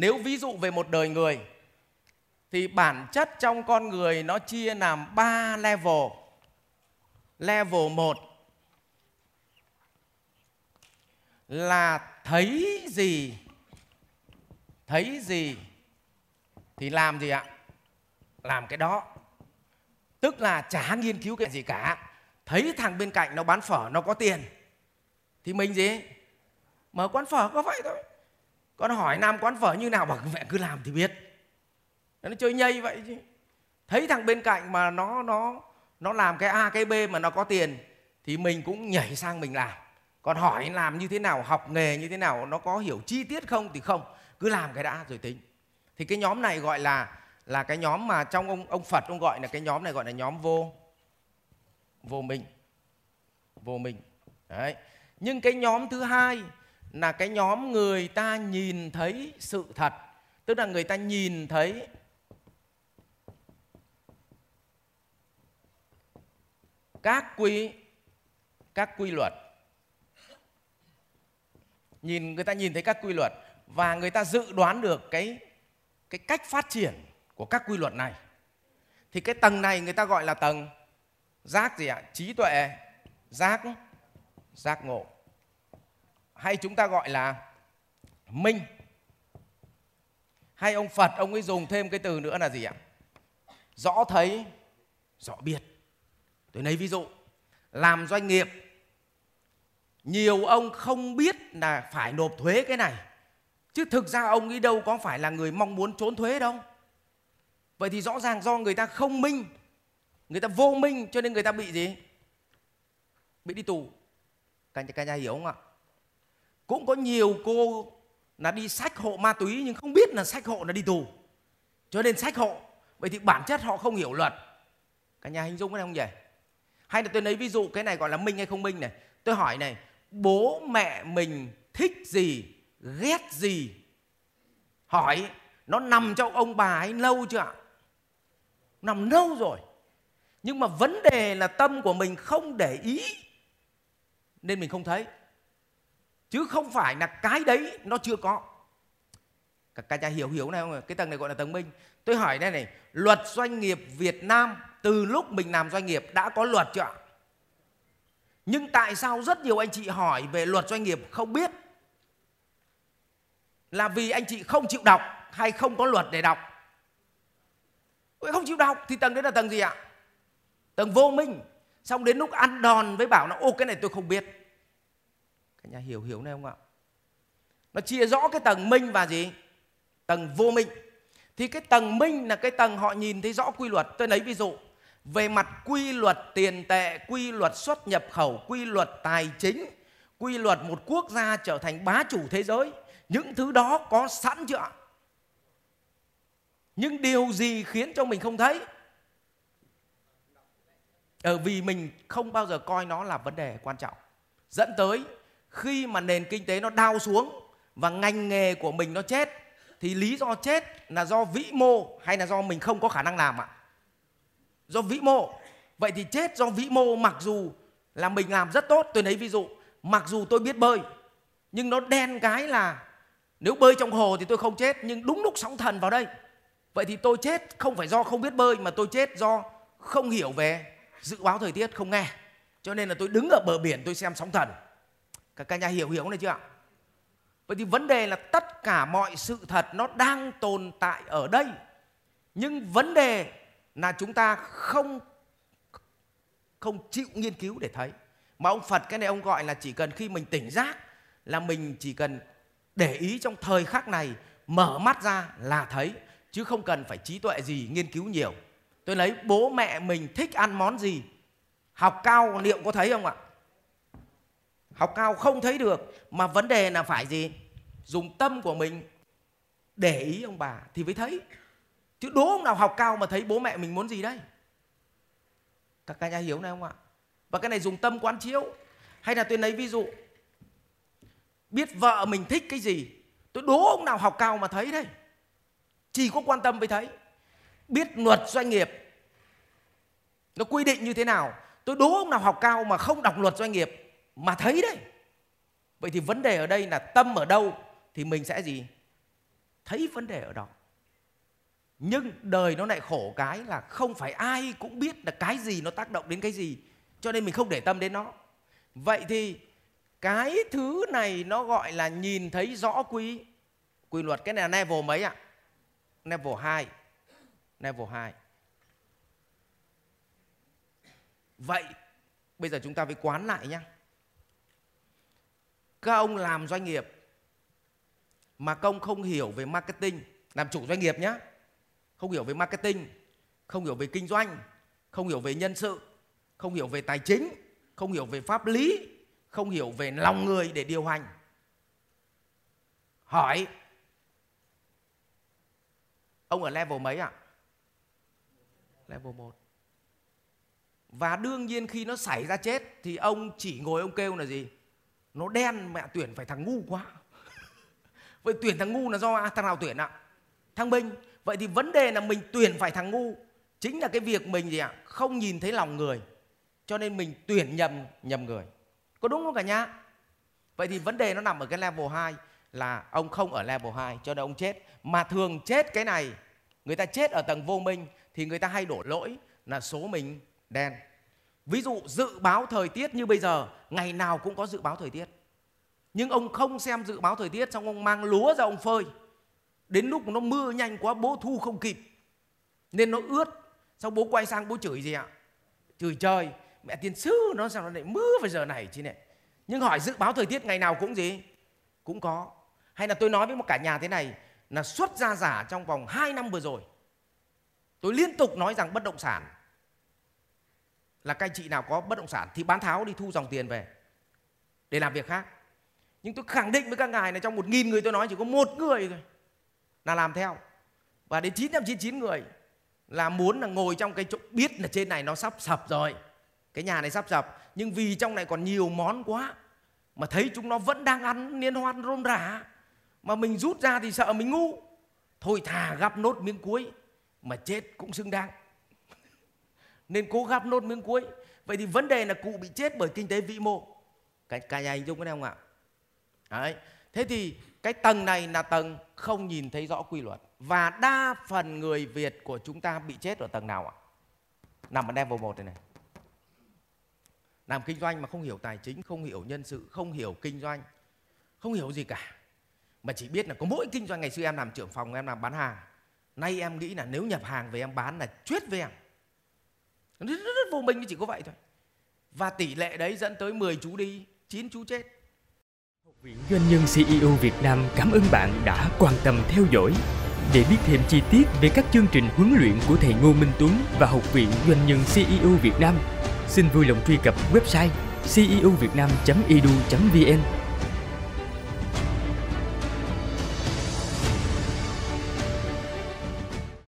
nếu ví dụ về một đời người, thì bản chất trong con người nó chia làm 3 level. Level 1 là thấy gì? Thấy gì thì làm gì ạ? Làm cái đó. Tức là chả nghiên cứu cái gì cả. Thấy thằng bên cạnh nó bán phở, nó có tiền. Thì mình gì? Mở quán phở có vậy thôi con hỏi nam quán phở như nào, bảo mẹ cứ làm thì biết. Nó chơi nhây vậy chứ. Thấy thằng bên cạnh mà nó nó nó làm cái a, cái b mà nó có tiền thì mình cũng nhảy sang mình làm. Còn hỏi làm như thế nào, học nghề như thế nào, nó có hiểu chi tiết không thì không, cứ làm cái đã rồi tính. Thì cái nhóm này gọi là là cái nhóm mà trong ông ông Phật ông gọi là cái nhóm này gọi là nhóm vô vô minh vô minh. Đấy. Nhưng cái nhóm thứ hai là cái nhóm người ta nhìn thấy sự thật. Tức là người ta nhìn thấy các quy các quy luật. Nhìn, người ta nhìn thấy các quy luật và người ta dự đoán được cái cái cách phát triển của các quy luật này. Thì cái tầng này người ta gọi là tầng giác gì ạ? Trí tuệ, giác giác ngộ hay chúng ta gọi là minh. Hay ông phật ông ấy dùng thêm cái từ nữa là gì ạ? Rõ thấy rõ biết. Tôi lấy ví dụ. Làm doanh nghiệp nhiều ông không biết là phải nộp thuế cái này. Chứ thực ra ông ấy đâu có phải là người mong muốn trốn thuế đâu. Vậy thì rõ ràng do người ta không minh người ta vô minh cho nên người ta bị gì? Bị đi tù. Cả nhà, cả nhà hiểu không ạ? Cũng có nhiều cô là đi sách hộ ma túy nhưng không biết là sách hộ là đi tù. Cho nên sách hộ, vậy thì bản chất họ không hiểu luật. Cả nhà hình dung cái này không nhỉ? Hay là tôi lấy ví dụ cái này gọi là minh hay không minh này. Tôi hỏi này, bố mẹ mình thích gì, ghét gì? Hỏi, nó nằm trong ông bà ấy lâu chưa ạ? Nằm lâu rồi. Nhưng mà vấn đề là tâm của mình không để ý. Nên mình không thấy chứ không phải là cái đấy nó chưa có. Các cả nhà hiểu hiểu này không cái tầng này gọi là tầng minh. Tôi hỏi đây này, luật doanh nghiệp Việt Nam từ lúc mình làm doanh nghiệp đã có luật chưa ạ? Nhưng tại sao rất nhiều anh chị hỏi về luật doanh nghiệp không biết? Là vì anh chị không chịu đọc hay không có luật để đọc? Không chịu đọc thì tầng đấy là tầng gì ạ? Tầng vô minh. Xong đến lúc ăn đòn với bảo nó ô, cái này tôi không biết cả nhà hiểu hiểu này không ạ? Nó chia rõ cái tầng minh và gì? Tầng vô minh. Thì cái tầng minh là cái tầng họ nhìn thấy rõ quy luật. Tôi lấy ví dụ, về mặt quy luật tiền tệ, quy luật xuất nhập khẩu, quy luật tài chính, quy luật một quốc gia trở thành bá chủ thế giới, những thứ đó có sẵn chưa ạ? Nhưng điều gì khiến cho mình không thấy? Ở vì mình không bao giờ coi nó là vấn đề quan trọng. Dẫn tới khi mà nền kinh tế nó đau xuống và ngành nghề của mình nó chết, thì lý do chết là do vĩ mô hay là do mình không có khả năng làm ạ? Do vĩ mô. Vậy thì chết do vĩ mô mặc dù là mình làm rất tốt. Tôi lấy ví dụ, mặc dù tôi biết bơi, nhưng nó đen cái là nếu bơi trong hồ thì tôi không chết, nhưng đúng lúc sóng thần vào đây. Vậy thì tôi chết không phải do không biết bơi, mà tôi chết do không hiểu về dự báo thời tiết, không nghe. Cho nên là tôi đứng ở bờ biển, tôi xem sóng thần các cả nhà hiểu hiểu này chưa ạ? Vậy thì vấn đề là tất cả mọi sự thật nó đang tồn tại ở đây. Nhưng vấn đề là chúng ta không không chịu nghiên cứu để thấy. Mà ông Phật cái này ông gọi là chỉ cần khi mình tỉnh giác là mình chỉ cần để ý trong thời khắc này, mở mắt ra là thấy, chứ không cần phải trí tuệ gì, nghiên cứu nhiều. Tôi lấy bố mẹ mình thích ăn món gì? Học cao liệu có thấy không ạ? Học cao không thấy được, mà vấn đề là phải gì? Dùng tâm của mình để ý ông bà thì mới thấy. Chứ đố ông nào học cao mà thấy bố mẹ mình muốn gì đấy? Các cả nhà hiểu này không ạ? Và cái này dùng tâm quán chiếu. Hay là tôi lấy ví dụ, biết vợ mình thích cái gì, tôi đố ông nào học cao mà thấy đấy. Chỉ có quan tâm mới thấy. Biết luật doanh nghiệp, nó quy định như thế nào, tôi đố ông nào học cao mà không đọc luật doanh nghiệp mà thấy đấy. Vậy thì vấn đề ở đây là tâm ở đâu thì mình sẽ gì? Thấy vấn đề ở đó. Nhưng đời nó lại khổ cái là không phải ai cũng biết là cái gì nó tác động đến cái gì, cho nên mình không để tâm đến nó. Vậy thì cái thứ này nó gọi là nhìn thấy rõ quy quy luật. Cái này là level mấy ạ? Level 2 level 2 vậy, bây giờ chúng ta phải quán lại nhé các ông làm doanh nghiệp mà công không hiểu về marketing, làm chủ doanh nghiệp nhé không hiểu về marketing, không hiểu về kinh doanh, không hiểu về nhân sự, không hiểu về tài chính, không hiểu về pháp lý, không hiểu về lòng người để điều hành. Hỏi, ông ở level mấy ạ? Level 1 và đương nhiên khi nó xảy ra chết thì ông chỉ ngồi ông kêu là gì? Nó đen, mẹ tuyển phải thằng ngu quá. Vậy tuyển thằng ngu là do thằng nào tuyển ạ? Thằng minh vậy thì vấn đề là mình tuyển phải thằng ngu. Chính là cái việc mình gì ạ? Không nhìn thấy lòng người. Cho nên mình tuyển nhầm nhầm người. Có đúng không cả nhà? Vậy thì vấn đề nó nằm ở cái level 2 là ông không ở level 2 cho nên ông chết. Mà thường chết cái này, người ta chết ở tầng vô minh thì người ta hay đổ lỗi là số mình đen ví dụ dự báo thời tiết như bây giờ, ngày nào cũng có dự báo thời tiết. Nhưng ông không xem dự báo thời tiết xong ông mang lúa ra ông phơi. Đến lúc nó mưa nhanh quá, bố thu không kịp. Nên nó ướt. Xong bố quay sang bố chửi gì ạ? Chửi trời, mẹ tiên sư, nó sao nó lại mưa vào giờ này chứ này nhưng hỏi dự báo thời tiết ngày nào cũng gì? Cũng có. Hay là tôi nói với một cả nhà thế này, là xuất ra giả trong vòng 2 năm vừa rồi. Tôi liên tục nói rằng bất động sản là các anh chị nào có bất động sản thì bán tháo đi, thu dòng tiền về để làm việc khác. Nhưng tôi khẳng định với các ngài là trong một nghìn người tôi nói chỉ có một người thôi là làm theo. Và đến 999 người là muốn là ngồi trong cái chỗ, biết là trên này nó sắp sập rồi, cái nhà này sắp sập, nhưng vì trong này còn nhiều món quá mà thấy chúng nó vẫn đang ăn, liên hoan rôm rả, mà mình rút ra thì sợ mình ngu. Thôi thà gắp nốt miếng cuối mà chết cũng xứng đáng nên cố gắp nốt miếng cuối. Vậy thì vấn đề là cụ bị chết bởi kinh tế vĩ mô. Cái cả nhà hình dung cái này không ạ? Đấy. thế thì cái tầng này là tầng không nhìn thấy rõ quy luật. Và đa phần người Việt của chúng ta bị chết ở tầng nào ạ? Nằm ở level 1 này này. Làm kinh doanh mà không hiểu tài chính, không hiểu nhân sự, không hiểu kinh doanh, không hiểu gì cả. Mà chỉ biết là có mỗi kinh doanh ngày xưa em làm trưởng phòng, em làm bán hàng. Nay em nghĩ là nếu nhập hàng về em bán là chuyết với em rất, rất, rất vô minh chỉ có vậy thôi. Và tỷ lệ đấy dẫn tới 10 chú đi 9 chú chết. Học viện Doanh nhân CEO Việt Nam cảm ơn bạn đã quan tâm theo dõi. Để biết thêm chi tiết về các chương trình huấn luyện của thầy Ngô Minh Tuấn và Học viện Doanh nhân CEO Việt Nam, xin vui lòng truy cập website ceovietnam.edu.vn